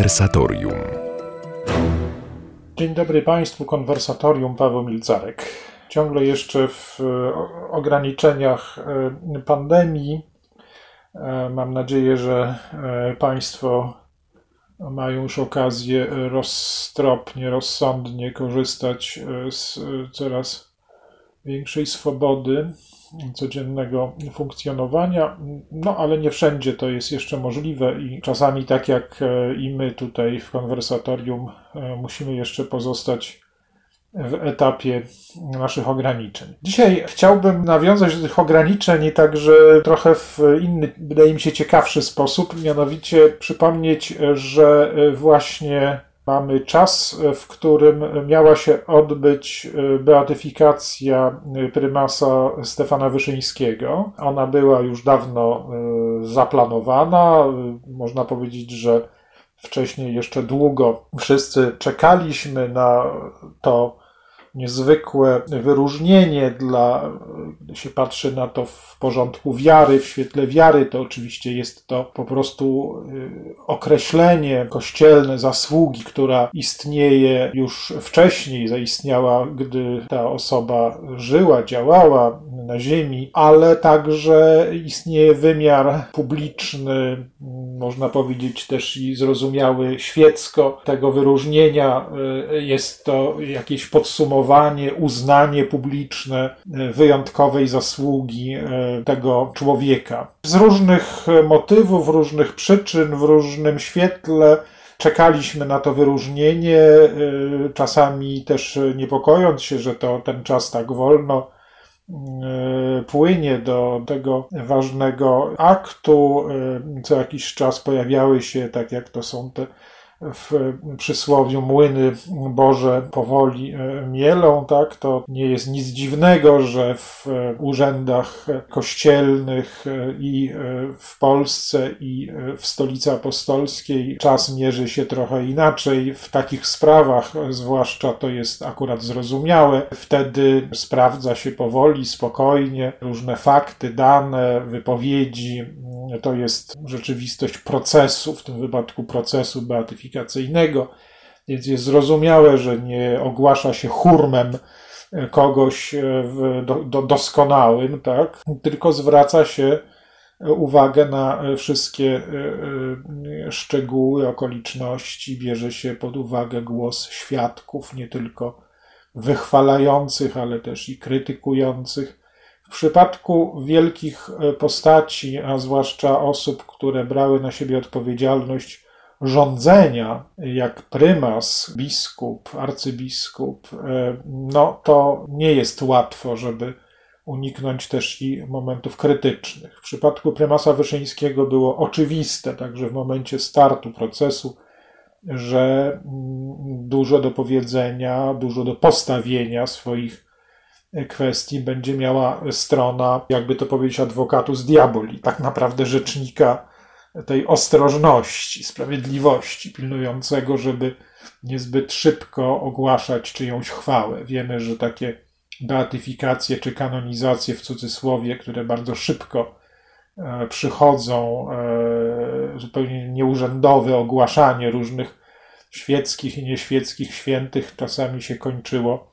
Konwersatorium. Dzień dobry Państwu, konwersatorium Paweł Milcarek. Ciągle jeszcze w ograniczeniach e, pandemii. E, mam nadzieję, że e, Państwo mają już okazję roztropnie, rozsądnie korzystać z coraz większej swobody codziennego funkcjonowania. No ale nie wszędzie to jest jeszcze możliwe i czasami tak jak e, i my tutaj w konwersatorium e, musimy jeszcze pozostać w etapie naszych ograniczeń. Dzisiaj chciałbym nawiązać do tych ograniczeń i także trochę w inny, wydaje mi się, ciekawszy sposób, mianowicie przypomnieć, że właśnie Mamy czas, w którym miała się odbyć e, beatyfikacja e, prymasa Stefana Wyszyńskiego. Ona była już dawno e, zaplanowana. Można powiedzieć, że wcześniej jeszcze długo wszyscy czekaliśmy na to niezwykłe wyróżnienie dla, gdy się patrzy na to w porządku wiary, w świetle wiary, to oczywiście jest to po prostu y, określenie kościelne zasługi, która istnieje już wcześniej, zaistniała, gdy ta osoba żyła, działała na ziemi, ale także istnieje wymiar publiczny, można powiedzieć też i zrozumiały świecko tego wyróżnienia. Y, jest to jakieś podsumowanie uznanie publiczne e, wyjątkowej zasługi e, tego człowieka. Z różnych motywów, różnych przyczyn, w różnym świetle czekaliśmy na to wyróżnienie, e, czasami też niepokojąc się, że to ten czas tak wolno płynie do tego ważnego aktu. Co jakiś czas pojawiały się, tak jak to są te w przysłowiu młyny Boże powoli e, mielą, tak, to nie jest nic dziwnego, że w urzędach kościelnych e, i e, w Polsce i w stolicy apostolskiej czas mierzy się trochę inaczej. W takich sprawach, zwłaszcza to jest akurat zrozumiałe, wtedy sprawdza się powoli, spokojnie różne fakty, dane, wypowiedzi. To jest rzeczywistość procesu, w tym wypadku procesu beatyfikacji weryfikacyjnego, więc jest zrozumiałe, że nie ogłasza się hurmem kogoś w do, do doskonałym, tak? tylko zwraca się uwagę na wszystkie e, e, szczegóły, okoliczności, bierze się pod uwagę głos świadków, nie tylko wychwalających, ale też i krytykujących. W przypadku wielkich postaci, a zwłaszcza osób, które brały na siebie odpowiedzialność rządzenia, jak prymas, biskup, arcybiskup, e, no to nie jest łatwo, żeby uniknąć też i momentów krytycznych. W przypadku prymasa Wyszyńskiego było oczywiste, także w momencie startu procesu, że mm, dużo do powiedzenia, dużo do postawienia swoich kwestii będzie miała strona, jakby to powiedzieć, adwokatu z diaboli, tak naprawdę rzecznika tej ostrożności, sprawiedliwości, pilnującego, żeby niezbyt szybko ogłaszać czyjąś chwałę. Wiemy, że takie beatyfikacje czy kanonizacje w cudzysłowie, które bardzo szybko e, przychodzą, e, zupełnie nieurzędowe ogłaszanie różnych świeckich i nieświeckich świętych czasami się kończyło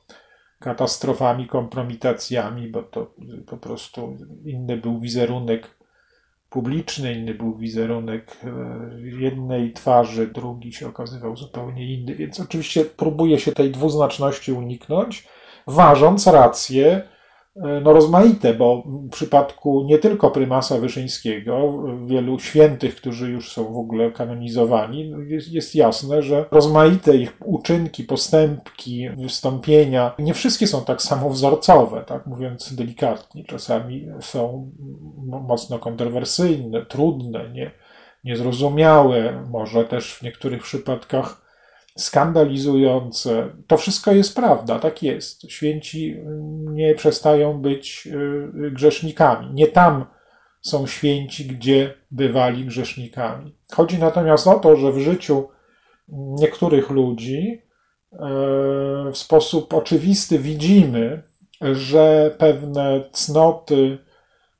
katastrofami, kompromitacjami, bo to po prostu inny był wizerunek publiczny, inny był wizerunek e, jednej twarzy, drugi się okazywał zupełnie inny. Więc oczywiście próbuje się tej dwuznaczności uniknąć, ważąc racje E, no, rozmaite, bo w przypadku nie tylko prymasa Wyszyńskiego, wielu świętych, którzy już są w ogóle kanonizowani, jest, jest jasne, że rozmaite ich uczynki, postępki, wystąpienia, nie wszystkie są tak samo wzorcowe, tak mówiąc delikatnie. Czasami są mocno kontrowersyjne, trudne, nie, niezrozumiałe, może też w niektórych przypadkach skandalizujące. To wszystko jest prawda, tak jest. Święci nie przestają być y, grzesznikami. Nie tam są święci, gdzie bywali grzesznikami. Chodzi natomiast o to, że w życiu niektórych ludzi y, w sposób oczywisty widzimy, że pewne cnoty,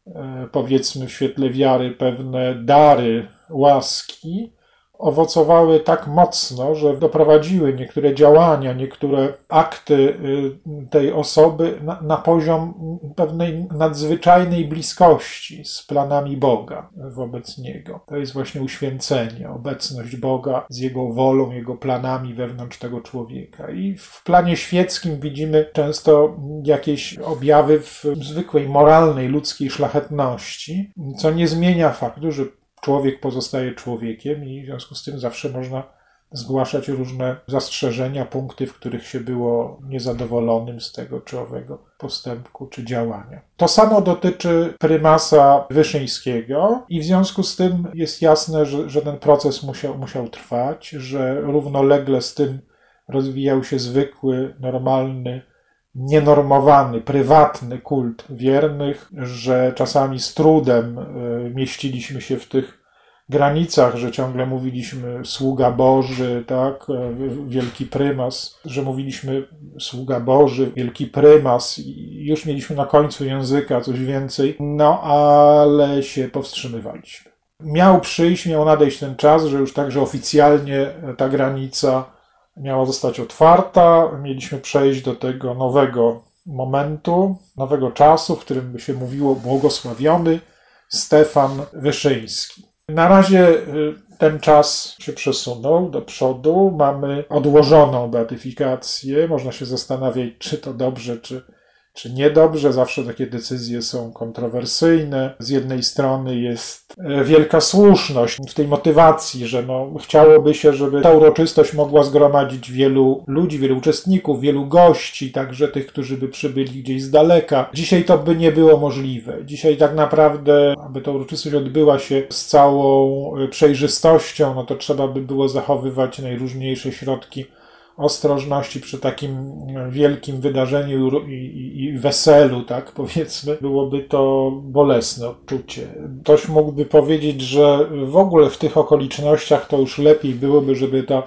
y, powiedzmy w świetle wiary, pewne dary, łaski, owocowały tak mocno, że doprowadziły niektóre działania, niektóre akty y, tej osoby na, na, poziom pewnej nadzwyczajnej bliskości z planami Boga wobec Niego. To jest właśnie uświęcenie, obecność Boga z Jego wolą, Jego planami wewnątrz tego człowieka. I w planie świeckim widzimy często jakieś objawy w zwykłej moralnej, ludzkiej szlachetności, co nie zmienia faktu, że człowiek pozostaje człowiekiem i w związku z tym zawsze można zgłaszać różne zastrzeżenia, punkty, w których się było niezadowolonym z tego czy owego postępku czy działania. To samo dotyczy prymasa Wyszyńskiego i w związku z tym jest jasne, że, że ten proces musiał, musiał trwać, że równolegle z tym rozwijał się zwykły, normalny nienormowany, prywatny kult wiernych, że czasami z trudem e, mieściliśmy się w tych granicach, że ciągle mówiliśmy sługa Boży, tak, e, wielki prymas, że mówiliśmy sługa Boży, wielki prymas i już mieliśmy na końcu języka coś więcej, no ale się powstrzymywaliśmy. Miał przyjść, miał nadejść ten czas, że już także oficjalnie ta granica miała zostać otwarta. Mieliśmy przejść do tego nowego momentu, nowego czasu, w którym by się mówiło błogosławiony Stefan Wyszyński. Na razie y, ten czas się przesunął do przodu. Mamy odłożoną beatyfikację. Można się zastanawiać, czy to dobrze, czy czy niedobrze. Zawsze takie decyzje są kontrowersyjne. Z jednej strony jest e, wielka słuszność w tej motywacji, że no, chciałoby się, żeby ta uroczystość mogła zgromadzić wielu ludzi, wielu uczestników, wielu gości, także tych, którzy by przybyli gdzieś z daleka. Dzisiaj to by nie było możliwe. Dzisiaj tak naprawdę, aby ta uroczystość odbyła się z całą e, przejrzystością, no to trzeba by było zachowywać najróżniejsze środki ostrożności przy takim wielkim wydarzeniu i, i, i, weselu, tak powiedzmy, byłoby to bolesne odczucie. Ktoś mógłby powiedzieć, że w ogóle w tych okolicznościach to już lepiej byłoby, żeby ta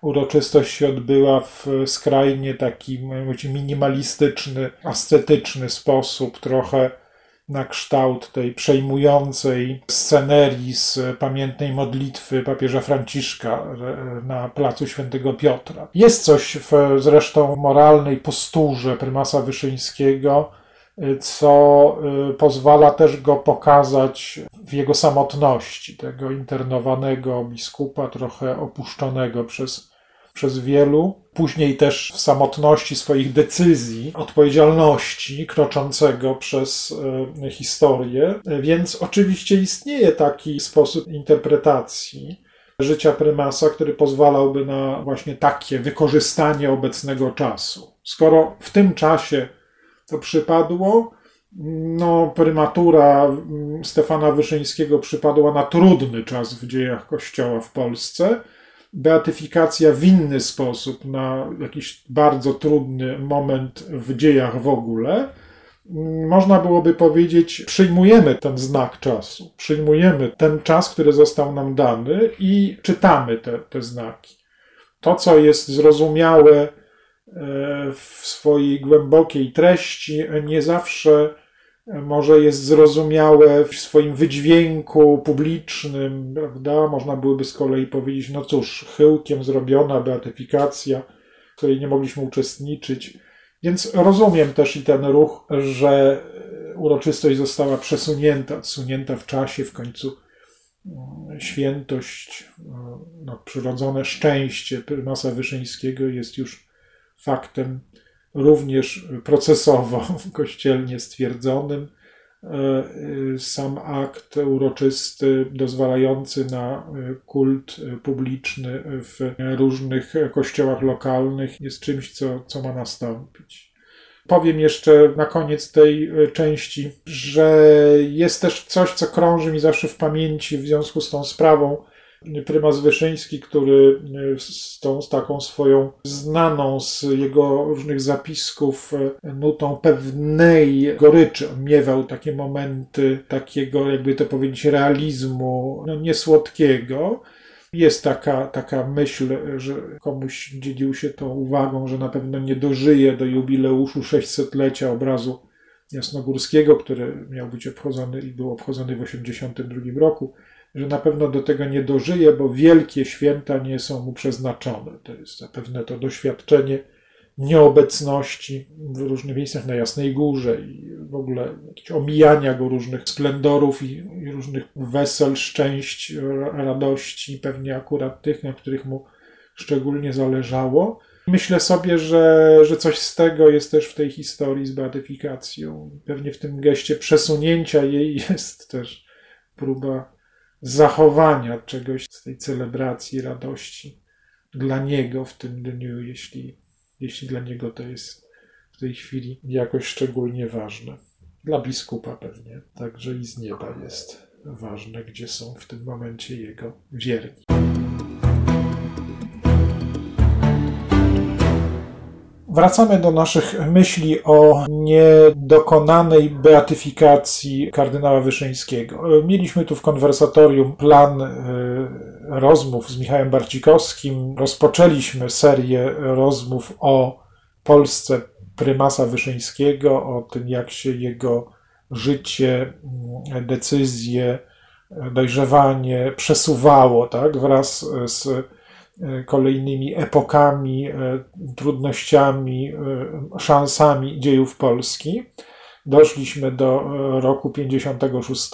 uroczystość się odbyła w skrajnie taki minimalistyczny, ascetyczny sposób, trochę na kształt tej przejmującej scenerii z pamiętnej modlitwy papieża Franciszka na placu Świętego Piotra. Jest coś w zresztą moralnej posturze prymasa Wyszyńskiego, co y, pozwala też go pokazać w jego samotności, tego internowanego biskupa, trochę opuszczonego przez przez wielu, później też w samotności swoich decyzji, odpowiedzialności kroczącego przez e, historię. Więc oczywiście istnieje taki sposób interpretacji życia prymasa, który pozwalałby na właśnie takie wykorzystanie obecnego czasu. Skoro w tym czasie to przypadło, no, prymatura mm, Stefana Wyszyńskiego przypadła na trudny czas w dziejach Kościoła w Polsce beatyfikacja w inny sposób na jakiś bardzo trudny moment w dziejach w ogóle, można byłoby powiedzieć, przyjmujemy ten znak czasu, przyjmujemy ten czas, który został nam dany i czytamy te, te znaki. To, co jest zrozumiałe e, w swojej głębokiej treści, nie zawsze może jest zrozumiałe w swoim wydźwięku publicznym, prawda? Można byłoby z kolei powiedzieć, no cóż, chyłkiem zrobiona beatyfikacja, w której nie mogliśmy uczestniczyć. Więc rozumiem też i ten ruch, że uroczystość została przesunięta, odsunięta w czasie, w końcu mm, świętość, no, przyrodzone szczęście prymasa Wyszyńskiego jest już faktem również procesowo kościelnie stwierdzonym. E, sam akt uroczysty dozwalający na e, kult publiczny w różnych kościołach lokalnych jest czymś, co, co ma nastąpić. Powiem jeszcze na koniec tej części, że jest też coś, co krąży mi zawsze w pamięci w związku z tą sprawą prymas Wyszyński, który e, z tą z taką swoją znaną z jego różnych zapisków e, nutą pewnej goryczy miewał takie momenty takiego, jakby to powiedzieć, realizmu no, niesłodkiego. Jest taka, taka myśl, że komuś dzielił się tą uwagą, że na pewno nie dożyje do jubileuszu 600-lecia obrazu Jasnogórskiego, który miał być obchodzony i był obchodzony w 1982 roku że na pewno do tego nie dożyje, bo wielkie święta nie są mu przeznaczone. To jest zapewne to doświadczenie nieobecności w różnych miejscach na Jasnej Górze i w ogóle omijania go różnych splendorów i, i różnych wesel, szczęść, radości, pewnie akurat tych, na których mu szczególnie zależało. Myślę sobie, że, że coś z tego jest też w tej historii z beatyfikacją. Pewnie w tym geście przesunięcia jej jest też próba zachowania czegoś z tej celebracji radości dla niego w tym dniu, jeśli, jeśli dla niego to jest w tej chwili jakoś szczególnie ważne. Dla biskupa pewnie, także i z nieba jest ważne, gdzie są w tym momencie jego wierni. Wracamy do naszych myśli o niedokonanej beatyfikacji kardynała Wyszyńskiego. Mieliśmy tu w konwersatorium plan e, rozmów z Michałem Barcikowskim. Rozpoczęliśmy serię rozmów o Polsce prymasa Wyszyńskiego, o tym, jak się jego życie, decyzje, dojrzewanie przesuwało tak, wraz z E, kolejnymi epokami, e, trudnościami, e, szansami dziejów Polski. Doszliśmy do roku 56.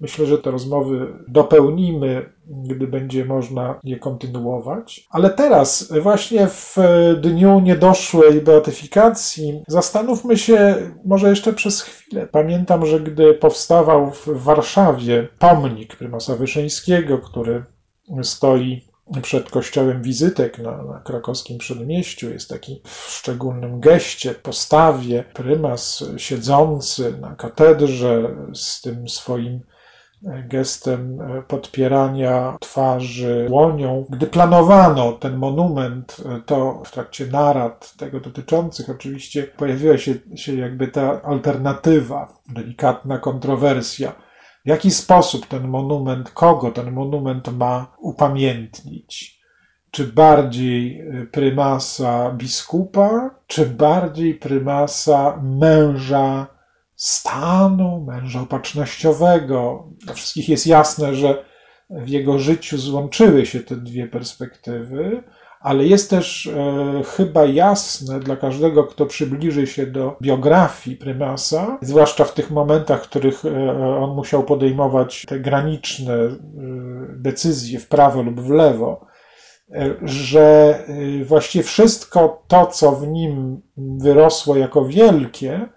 Myślę, że te rozmowy dopełnimy, gdy będzie można je kontynuować. Ale teraz, właśnie w dniu niedoszłej beatyfikacji, zastanówmy się może jeszcze przez chwilę. Pamiętam, że gdy powstawał w Warszawie pomnik prymasa Wyszyńskiego, który stoi przed kościołem Wizytek na, na, krakowskim przedmieściu. Jest taki w szczególnym geście, postawie, prymas siedzący na katedrze z tym swoim e, gestem e, podpierania twarzy łonią. Gdy planowano ten monument, e, to w trakcie narad tego dotyczących oczywiście pojawiła się, się jakby ta alternatywa, delikatna kontrowersja w jaki sposób ten monument, kogo ten monument ma upamiętnić? Czy bardziej y, prymasa biskupa, czy bardziej prymasa męża stanu, męża opatrznościowego? Dla wszystkich jest jasne, że w jego życiu złączyły się te dwie perspektywy, ale jest też e, chyba jasne dla każdego, kto przybliży się do biografii prymasa, zwłaszcza w tych momentach, w których e, on musiał podejmować te graniczne e, decyzje w prawo lub w lewo, e, że e, właściwie wszystko to, co w nim wyrosło jako wielkie,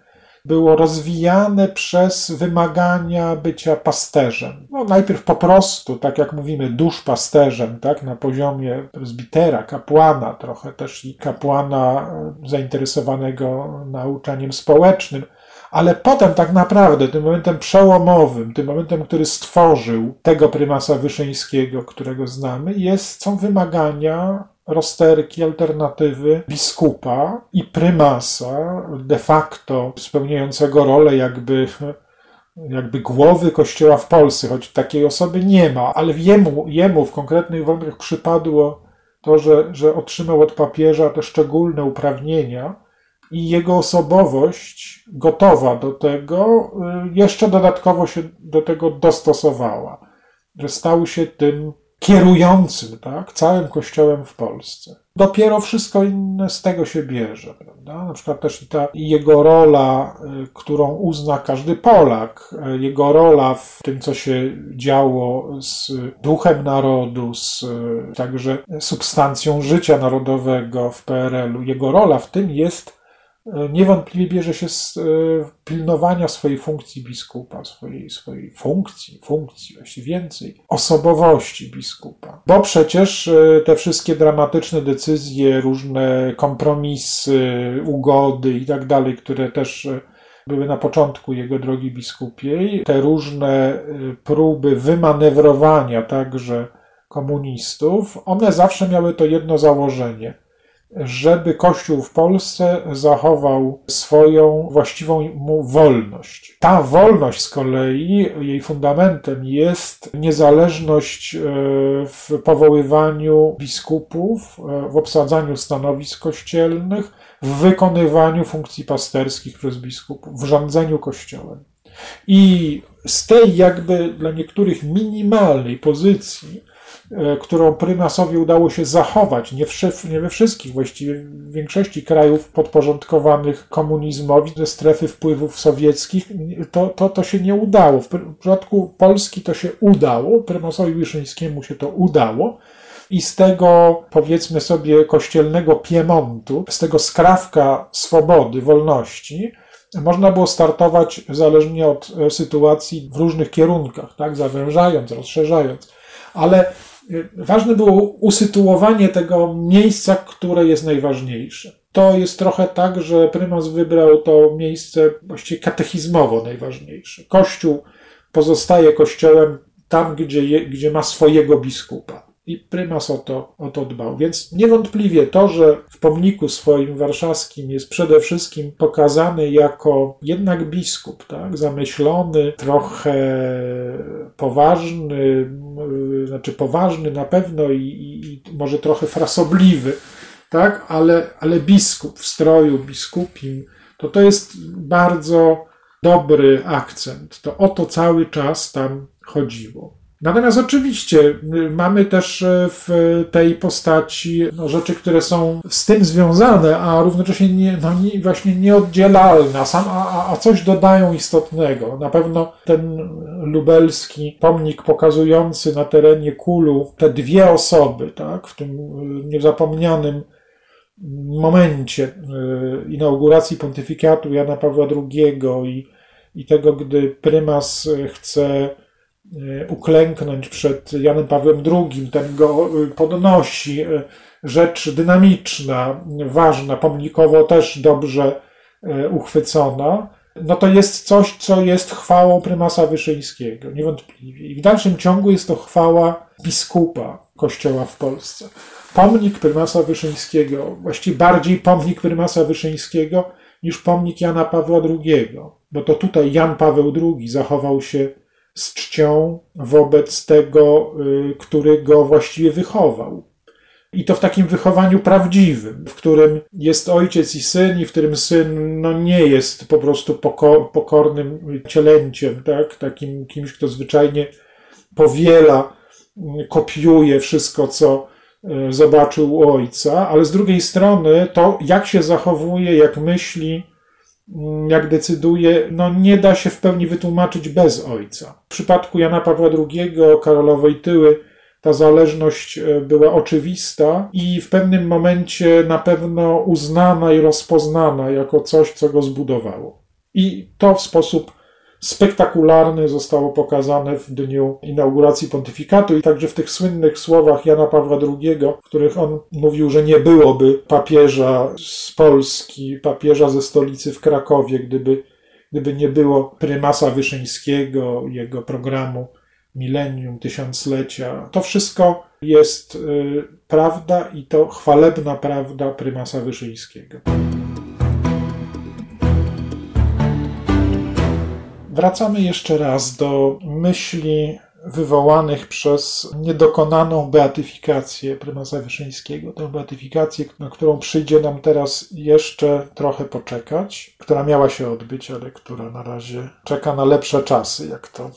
było rozwijane przez wymagania bycia pasterzem. No, najpierw po prostu, tak jak mówimy, duszpasterzem, tak, na poziomie prezbitera, kapłana, trochę też i kapłana e, zainteresowanego nauczaniem społecznym, ale potem tak naprawdę tym momentem przełomowym, tym momentem, który stworzył tego prymasa Wyszyńskiego, którego znamy, jest, są wymagania rozterki, alternatywy biskupa i prymasa, de facto spełniającego rolę jakby, jakby głowy kościoła w Polsce, choć takiej osoby nie ma, ale jemu, jemu w konkretnych warunkach przypadło to, że, że otrzymał od papieża te szczególne uprawnienia i jego osobowość gotowa do tego, y, jeszcze dodatkowo się do tego dostosowała, że stał się tym kierującym tak, całym kościołem w Polsce. Dopiero wszystko inne z tego się bierze. Prawda? Na przykład też ta jego rola, y, którą uzna każdy Polak, y, jego rola w tym, co się działo z duchem narodu, z y, także substancją życia narodowego w PRL-u, jego rola w tym jest niewątpliwie bierze się z e, pilnowania swojej funkcji biskupa, swojej, swojej funkcji, funkcji, właściwie więcej, osobowości biskupa. Bo przecież e, te wszystkie dramatyczne decyzje, różne kompromisy, ugody i tak dalej, które też e, były na początku jego drogi biskupiej, te różne próby wymanewrowania także komunistów, one zawsze miały to jedno założenie – żeby Kościół w Polsce zachował swoją właściwą mu wolność. Ta wolność z kolei, jej fundamentem jest niezależność e, w powoływaniu biskupów, e, w obsadzaniu stanowisk kościelnych, w wykonywaniu funkcji pasterskich przez biskupów, w rządzeniu Kościołem. I z tej jakby dla niektórych minimalnej pozycji, którą prymasowi udało się zachować, nie, w, nie we wszystkich, właściwie w większości krajów podporządkowanych komunizmowi, ze strefy wpływów sowieckich, to, to, to się nie udało. W przypadku Polski to się udało, prymasowi Wyszyńskiemu się to udało. I z tego, powiedzmy sobie, kościelnego Piemontu, z tego skrawka swobody, wolności, można było startować zależnie od e, sytuacji w różnych kierunkach, tak, zawężając, rozszerzając, ale e, ważne było usytuowanie tego miejsca, które jest najważniejsze. To jest trochę tak, że prymas wybrał to miejsce właściwie katechizmowo najważniejsze. Kościół pozostaje kościołem tam, gdzie, je, gdzie ma swojego biskupa i prymas o to, o to dbał. Więc niewątpliwie to, że w pomniku swoim warszawskim jest przede wszystkim pokazany jako jednak biskup, tak, zamyślony, trochę poważny, znaczy poważny na pewno i, i może trochę frasobliwy, tak, ale, ale biskup w stroju biskupim, to to jest bardzo dobry akcent. To o to cały czas tam chodziło. Natomiast oczywiście y, mamy też y, w tej postaci no, rzeczy, które są z tym związane, a równocześnie nie, no, nie, właśnie nieoddzielalne, a, a, a coś dodają istotnego. Na pewno ten lubelski pomnik pokazujący na terenie Kulu te dwie osoby, tak, w tym y, niezapomnianym momencie inauguracji pontyfikatu Jana Pawła II i, i tego, gdy prymas chce uklęknąć przed Janem Pawłem II, ten go e, podnosi. E, rzecz dynamiczna, ważna, pomnikowo też dobrze uchwycona, no to jest coś, co jest chwałą prymasa Wyszyńskiego, niewątpliwie. I w dalszym ciągu jest to chwała biskupa Kościoła w Polsce. Pomnik prymasa Wyszyńskiego, właściwie bardziej pomnik prymasa Wyszyńskiego niż pomnik Jana Pawła II, bo to tutaj Jan Paweł II zachował się z czcią wobec tego, y, który go właściwie wychował. I to w takim wychowaniu prawdziwym, w którym jest ojciec i syn, i w którym syn no, nie jest po prostu pokornym cielęciem, tak? takim kimś, kto zwyczajnie powiela, kopiuje wszystko, co y, zobaczył u ojca, ale z drugiej strony to, jak się zachowuje, jak myśli, jak decyduje, no nie da się w pełni wytłumaczyć bez ojca. W przypadku Jana Pawła II, Karola Wojtyły, ta zależność e, była oczywista i w pewnym momencie na pewno uznana i rozpoznana jako coś, co go zbudowało. I to w sposób spektakularny zostało pokazane w dniu inauguracji pontyfikatu i także w tych słynnych słowach Jana Pawła II, w których on mówił, że nie byłoby papieża z Polski, papieża ze stolicy w Krakowie, gdyby, gdyby nie było prymasa Wyszyńskiego, jego programu milenium, tysiąclecia. To wszystko jest y, prawda i to chwalebna prawda prymasa Wyszyńskiego. Wracamy jeszcze raz do myśli wywołanych przez niedokonaną beatyfikację prymasa Wyszyńskiego. Tę beatyfikację, na którą przyjdzie nam teraz jeszcze trochę poczekać, która miała się odbyć, ale która na razie czeka na lepsze czasy, jak to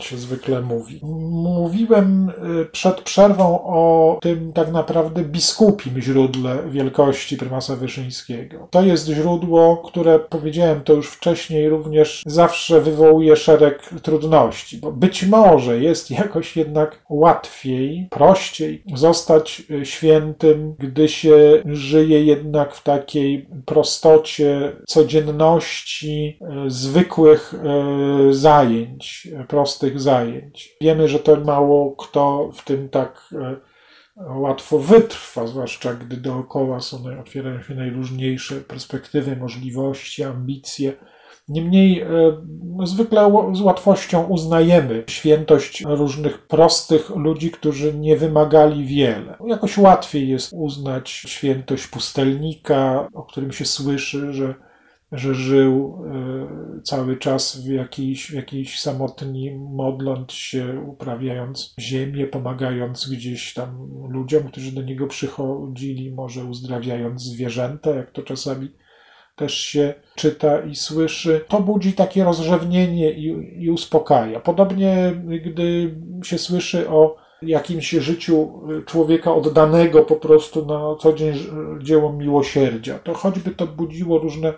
się zwykle mówi. Mówiłem y, przed przerwą o tym tak naprawdę biskupim źródle wielkości prymasa Wyszyńskiego. To jest źródło, które powiedziałem to już wcześniej, również zawsze wywołuje szereg trudności, bo być może jest jest jakoś jednak łatwiej, prościej zostać e, świętym, gdy się żyje jednak w takiej prostocie codzienności, e, zwykłych e, zajęć, prostych zajęć. Wiemy, że to mało kto w tym tak łatwo wytrwa, zwłaszcza gdy dookoła są, otwierają się najróżniejsze perspektywy, możliwości, ambicje Niemniej e, no, zwykle z łatwością uznajemy świętość różnych prostych ludzi, którzy nie wymagali wiele. Jakoś łatwiej jest uznać świętość pustelnika, o którym się słyszy, że, że żył e, cały czas w jakiejś, w jakiejś samotni, modląc się, uprawiając ziemię, pomagając gdzieś tam ludziom, którzy do niego przychodzili, może uzdrawiając zwierzęta, jak to czasami też się czyta i słyszy, to budzi takie rozrzewnienie i, i uspokaja. Podobnie, gdy się słyszy o jakimś życiu człowieka oddanego po prostu na co dzień dziełom miłosierdzia, to choćby to budziło różne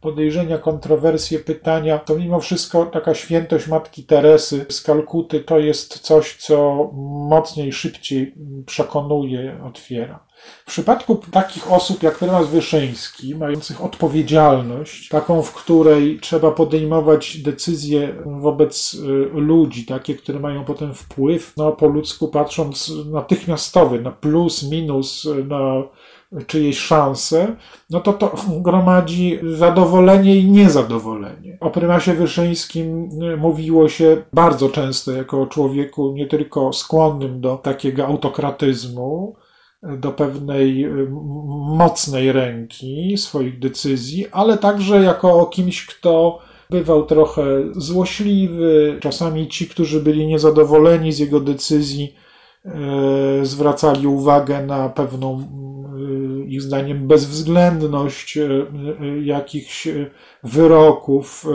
podejrzenia, kontrowersje, pytania, to mimo wszystko taka świętość Matki Teresy z Kalkuty to jest coś, co mocniej, szybciej przekonuje, otwiera. W przypadku takich osób jak prymas Wyszyński, mających odpowiedzialność, taką, w której trzeba podejmować decyzje wobec y, ludzi, takie, które mają potem wpływ, no po ludzku patrząc natychmiastowy, na plus, minus, na czyjeś szanse, no to to gromadzi zadowolenie i niezadowolenie. O prymasie Wyszyńskim y, mówiło się bardzo często jako o człowieku nie tylko skłonnym do takiego autokratyzmu, do pewnej y, mocnej ręki swoich decyzji, ale także jako kimś, kto bywał trochę złośliwy. Czasami ci, którzy byli niezadowoleni z jego decyzji, y, zwracali uwagę na pewną, y, ich zdaniem, bezwzględność jakichś wyroków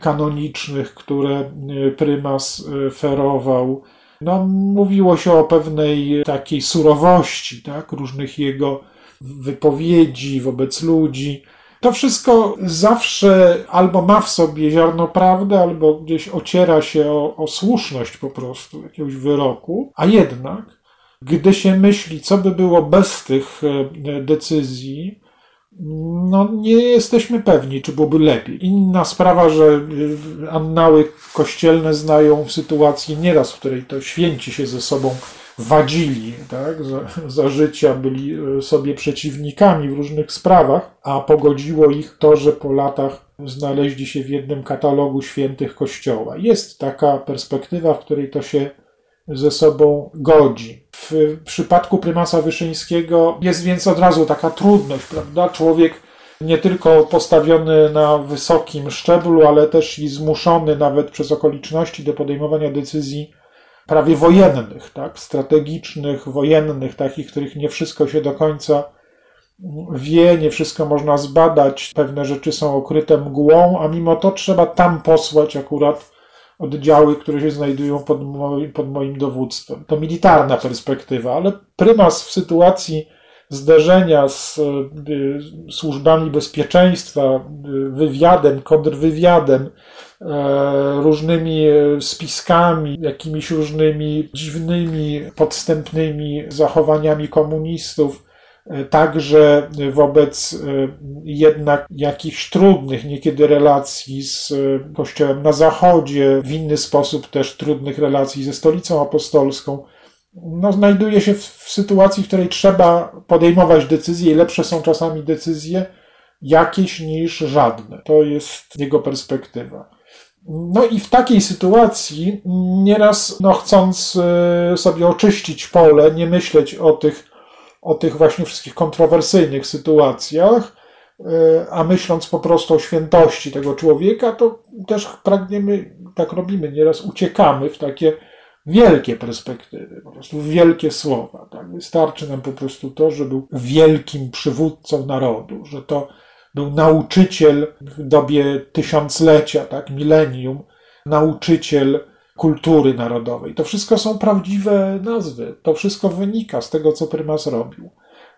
kanonicznych, które prymas ferował no, mówiło się o pewnej takiej surowości, tak, różnych jego wypowiedzi wobec ludzi. To wszystko zawsze albo ma w sobie ziarno prawdy, albo gdzieś ociera się o, o słuszność po prostu jakiegoś wyroku, a jednak, gdy się myśli, co by było bez tych e, decyzji, no nie jesteśmy pewni, czy byłoby lepiej. Inna sprawa, że y, annały kościelne znają sytuację nieraz, w której to święci się ze sobą wadzili, tak? za, za życia byli y, sobie przeciwnikami w różnych sprawach, a pogodziło ich to, że po latach znaleźli się w jednym katalogu świętych Kościoła. Jest taka perspektywa, w której to się ze sobą godzi. W przypadku prymasa Wyszyńskiego jest więc od razu taka trudność, prawda? Człowiek nie tylko postawiony na wysokim szczeblu, ale też i zmuszony nawet przez okoliczności do podejmowania decyzji prawie wojennych, tak? strategicznych, wojennych, takich, których nie wszystko się do końca wie, nie wszystko można zbadać, pewne rzeczy są okryte mgłą, a mimo to trzeba tam posłać akurat oddziały, które się znajdują pod moim, pod moim dowództwem. To militarna perspektywa, ale prymas w sytuacji zderzenia z y, służbami bezpieczeństwa, y, wywiadem, kontrwywiadem, e, różnymi spiskami, jakimiś różnymi dziwnymi, podstępnymi zachowaniami komunistów, także wobec e, jednak jakichś trudnych niekiedy relacji z e, Kościołem na Zachodzie, w inny sposób też trudnych relacji ze Stolicą Apostolską, no, znajduje się w, w sytuacji, w której trzeba podejmować decyzje i lepsze są czasami decyzje jakieś niż żadne. To jest jego perspektywa. No i w takiej sytuacji nieraz, no, chcąc e, sobie oczyścić pole, nie myśleć o tych o tych właśnie wszystkich kontrowersyjnych sytuacjach, e, a myśląc po prostu o świętości tego człowieka, to też pragniemy, tak robimy, nieraz uciekamy w takie wielkie perspektywy, po prostu wielkie słowa. Tak? Wystarczy nam po prostu to, że był wielkim przywódcą narodu, że to był nauczyciel w dobie tysiąclecia, tak, milenium, nauczyciel kultury narodowej. To wszystko są prawdziwe nazwy. To wszystko wynika z tego, co prymas robił.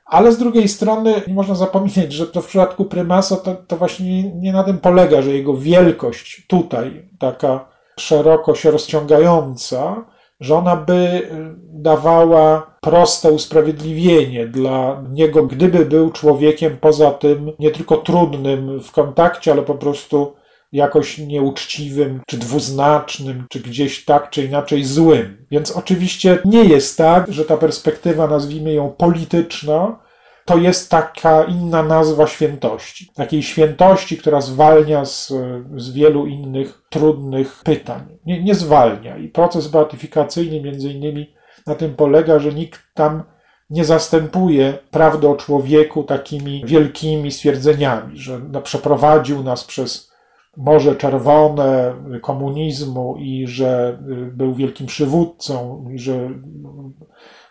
Ale z drugiej strony nie można zapominać, że to w przypadku prymasa to, to właśnie nie na tym polega, że jego wielkość tutaj, taka szeroko się rozciągająca, że ona by dawała proste usprawiedliwienie dla niego, gdyby był człowiekiem poza tym nie tylko trudnym w kontakcie, ale po prostu jakoś nieuczciwym, czy dwuznacznym, czy gdzieś tak, czy inaczej złym. Więc oczywiście nie jest tak, że ta perspektywa, nazwijmy ją polityczna, to jest taka inna nazwa świętości. Takiej świętości, która zwalnia z, z wielu innych trudnych pytań. Nie, nie zwalnia. I proces beatyfikacyjny między innymi na tym polega, że nikt tam nie zastępuje prawdy o człowieku takimi wielkimi stwierdzeniami, że przeprowadził nas przez Morze Czerwone komunizmu i że y, był wielkim przywódcą, i że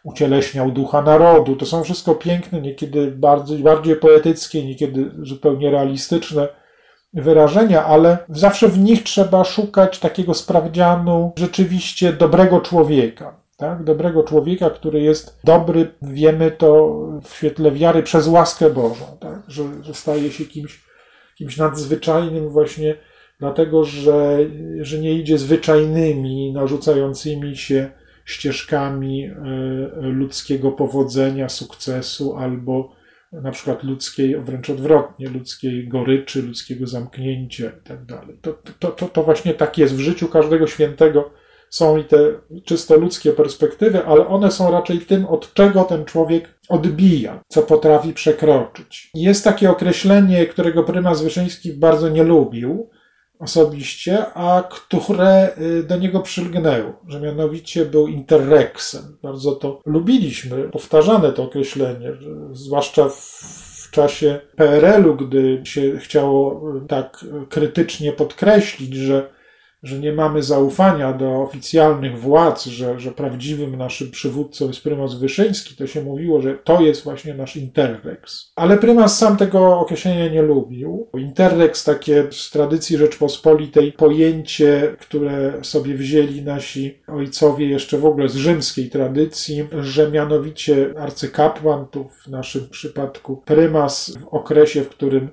ucieleśniał ducha narodu. To są wszystko piękne, niekiedy bardzo, bardziej poetyckie, niekiedy zupełnie realistyczne wyrażenia, ale zawsze w nich trzeba szukać takiego sprawdzianu rzeczywiście dobrego człowieka. Tak? Dobrego człowieka, który jest dobry, wiemy to w świetle wiary przez łaskę Bożą, tak? że, że staje się kimś, kimś nadzwyczajnym właśnie dlatego, że, że nie idzie zwyczajnymi, narzucającymi się ścieżkami e, ludzkiego powodzenia, sukcesu albo na przykład ludzkiej, wręcz odwrotnie, ludzkiej goryczy, ludzkiego zamknięcia i tak. To, to, to, to właśnie tak jest w życiu każdego świętego. Są i te czysto ludzkie perspektywy, ale one są raczej tym, od czego ten człowiek odbija, co potrafi przekroczyć. Jest takie określenie, którego prymas Wyszyński bardzo nie lubił, osobiście, a które y, do niego przylgnęło, że mianowicie był interrexem. Bardzo to lubiliśmy, powtarzane to określenie, zwłaszcza w czasie PRL-u, gdy się chciało y, tak krytycznie podkreślić, że że nie mamy zaufania do oficjalnych władz, że, że prawdziwym naszym przywódcą jest prymas Wyszyński, to się mówiło, że to jest właśnie nasz Interrex. Ale prymas sam tego określenia nie lubił. Interrex, takie z tradycji Rzeczpospolitej pojęcie, które sobie wzięli nasi ojcowie jeszcze w ogóle z rzymskiej tradycji, że mianowicie arcykapłan, tu w naszym przypadku prymas w okresie, w którym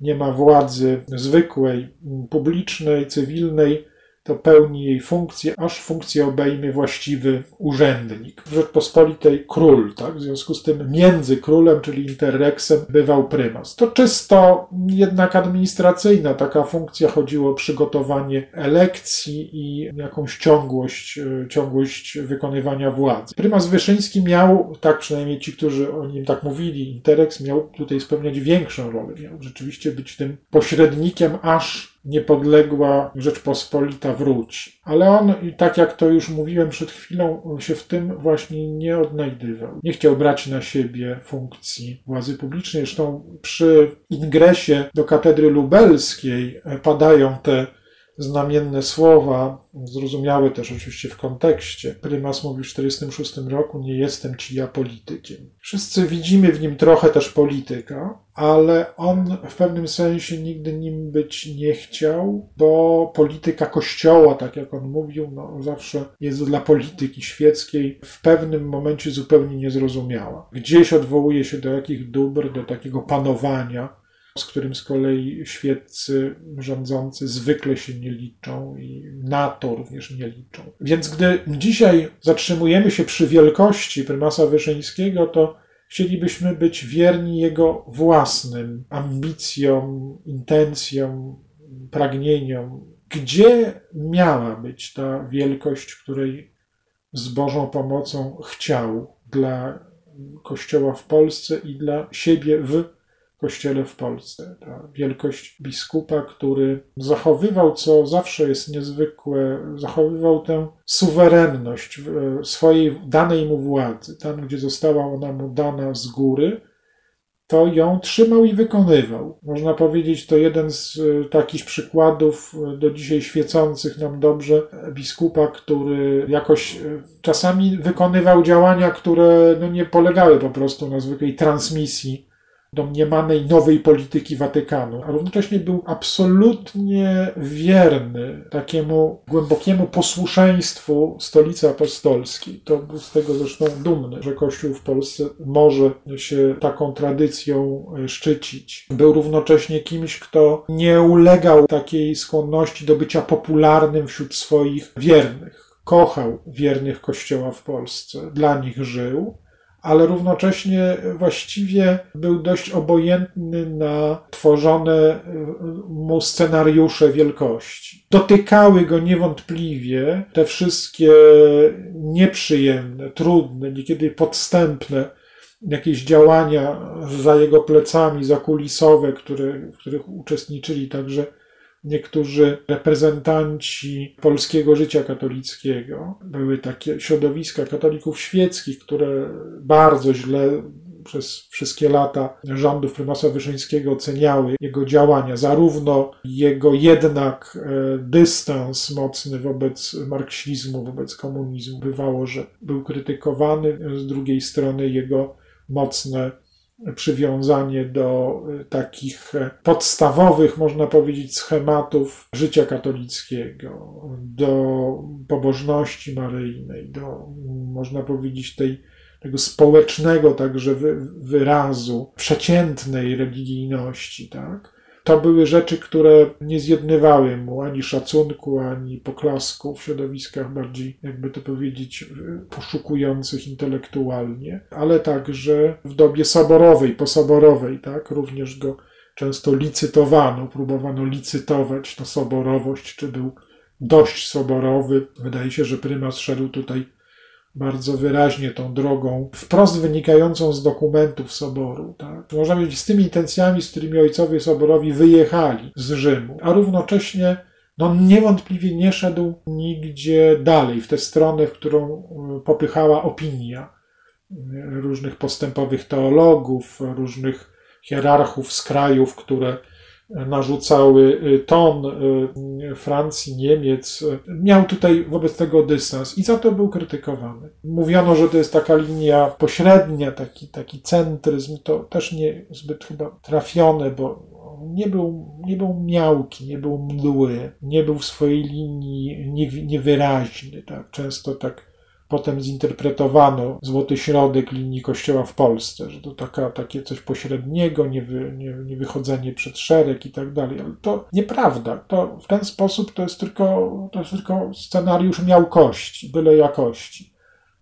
nie ma władzy zwykłej, publicznej, cywilnej, to pełni jej funkcję, aż funkcję obejmie właściwy urzędnik. W Rzeczpospolitej król, tak? W związku z tym między królem, czyli interreksem, bywał prymas. To czysto jednak administracyjna taka funkcja, chodziło o przygotowanie elekcji i jakąś ciągłość, e, ciągłość wykonywania władzy. Prymas Wyszyński miał, tak przynajmniej ci, którzy o nim tak mówili, interreks miał tutaj spełniać większą rolę. Miał rzeczywiście być tym pośrednikiem, aż niepodległa Rzeczpospolita wróci. Ale on, tak jak to już mówiłem przed chwilą, się w tym właśnie nie odnajdywał. Nie chciał brać na siebie funkcji władzy publicznej. Zresztą przy ingresie do katedry lubelskiej padają te znamienne słowa, zrozumiałe też oczywiście w kontekście. Prymas mówi w 1946 roku: Nie jestem ci ja politykiem. Wszyscy widzimy w nim trochę też polityka, ale on w pewnym sensie nigdy nim być nie chciał, bo polityka kościoła, tak jak on mówił, no, zawsze jest dla polityki świeckiej w pewnym momencie zupełnie niezrozumiała. Gdzieś odwołuje się do jakich dóbr, do takiego panowania, z którym z kolei świeccy rządzący zwykle się nie liczą i NATO również nie liczą. Więc gdy dzisiaj zatrzymujemy się przy wielkości prymasa Wyszyńskiego, to chcielibyśmy być wierni jego własnym ambicjom, intencjom, pragnieniom. Gdzie miała być ta wielkość, której z Bożą pomocą chciał dla Kościoła w Polsce i dla siebie w kościele w Polsce. Ta wielkość biskupa, który zachowywał, co zawsze jest niezwykłe, zachowywał tę suwerenność swojej danej mu władzy. Tam, gdzie została ona mu dana z góry, to ją trzymał i wykonywał. Można powiedzieć, to jeden z e, takich przykładów e, do dzisiaj świecących nam dobrze biskupa, który jakoś e, czasami wykonywał działania, które no, nie polegały po prostu na zwykłej transmisji domniemanej nowej polityki Watykanu, a równocześnie był absolutnie wierny takiemu głębokiemu posłuszeństwu stolicy apostolskiej. To był z tego zresztą dumny, że Kościół w Polsce może się taką tradycją e, szczycić. Był równocześnie kimś, kto nie ulegał takiej skłonności do bycia popularnym wśród swoich wiernych. Kochał wiernych Kościoła w Polsce, dla nich żył ale równocześnie właściwie był dość obojętny na tworzone y, mu scenariusze wielkości. Dotykały go niewątpliwie te wszystkie nieprzyjemne, trudne, niekiedy podstępne jakieś działania za jego plecami, zakulisowe, które, w których uczestniczyli także niektórzy reprezentanci polskiego życia katolickiego. Były takie środowiska katolików świeckich, które bardzo źle przez wszystkie lata rządów prymasa Wyszyńskiego oceniały jego działania, zarówno jego jednak e, dystans mocny wobec marksizmu, wobec komunizmu, bywało, że był krytykowany, z drugiej strony jego mocne przywiązanie do e, takich e, podstawowych, można powiedzieć, schematów życia katolickiego, do pobożności maryjnej, do, można powiedzieć, tej, tego społecznego także wyrazu przeciętnej religijności, tak? To były rzeczy, które nie zjednywały mu ani szacunku, ani poklasku w środowiskach bardziej, jakby to powiedzieć, poszukujących intelektualnie, ale także w dobie soborowej, posoborowej, tak, również go często licytowano, próbowano licytować tę soborowość, czy był dość soborowy. Wydaje się, że prymas szedł tutaj bardzo wyraźnie tą drogą, wprost wynikającą z dokumentów Soboru. Tak? Można z tymi intencjami, z którymi ojcowie Soborowi wyjechali z Rzymu, a równocześnie no, niewątpliwie nie szedł nigdzie dalej, w tę stronę, w którą e, popychała opinia e, różnych postępowych teologów, różnych hierarchów z krajów, które narzucały y, ton y, Francji, Niemiec. Miał tutaj wobec tego dystans i za to był krytykowany. Mówiono, że to jest taka linia pośrednia, taki, taki centryzm. To też nie zbyt chyba trafione, bo nie był, nie był miałki, nie był mdły, nie był w swojej linii niewyraźny. Tak? Często tak potem zinterpretowano złoty środek linii Kościoła w Polsce, że to taka, takie coś pośredniego, niewy, nie, niewychodzenie przed szereg i tak dalej. Ale to nieprawda. To w ten sposób to jest tylko, to jest tylko scenariusz miałkości, byle jakości.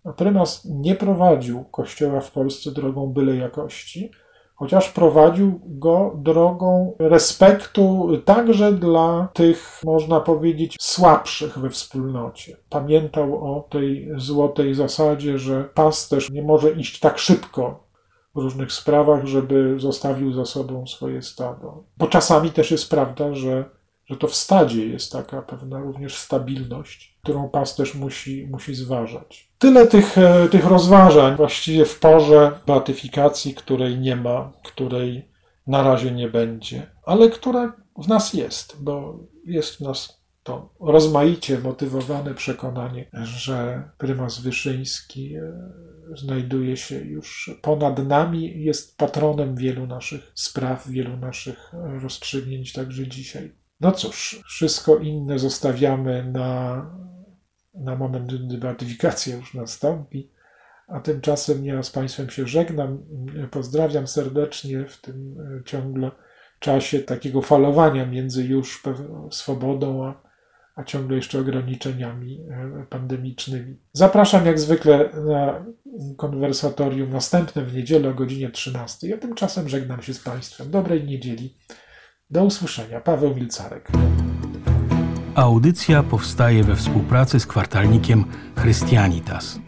A prymas nie prowadził Kościoła w Polsce drogą byle jakości, chociaż prowadził go drogą respektu także dla tych, można powiedzieć, słabszych we wspólnocie. Pamiętał o tej złotej zasadzie, że pasterz nie może iść tak szybko w różnych sprawach, żeby zostawił za sobą swoje stado. Bo czasami też jest prawda, że, że to w stadzie jest taka pewna również stabilność, którą pasterz musi, musi zważać. Tyle tych, e, tych rozważań właściwie w porze beatyfikacji, której nie ma, której na razie nie będzie, ale która w nas jest, bo jest w nas to rozmaicie motywowane przekonanie, że prymas Wyszyński e, znajduje się już ponad nami, jest patronem wielu naszych spraw, wielu naszych rozstrzygnięć także dzisiaj. No cóż, wszystko inne zostawiamy na na moment, beatyfikacja już nastąpi. A tymczasem ja z Państwem się żegnam. Pozdrawiam serdecznie w tym e, ciągle czasie takiego falowania między już swobodą, a, a ciągle jeszcze ograniczeniami e, pandemicznymi. Zapraszam jak zwykle na konwersatorium następne w niedzielę o godzinie 13. Ja tymczasem żegnam się z Państwem. Dobrej niedzieli. Do usłyszenia. Paweł Milcarek. Audycja powstaje we współpracy z kwartalnikiem Chrystianitas.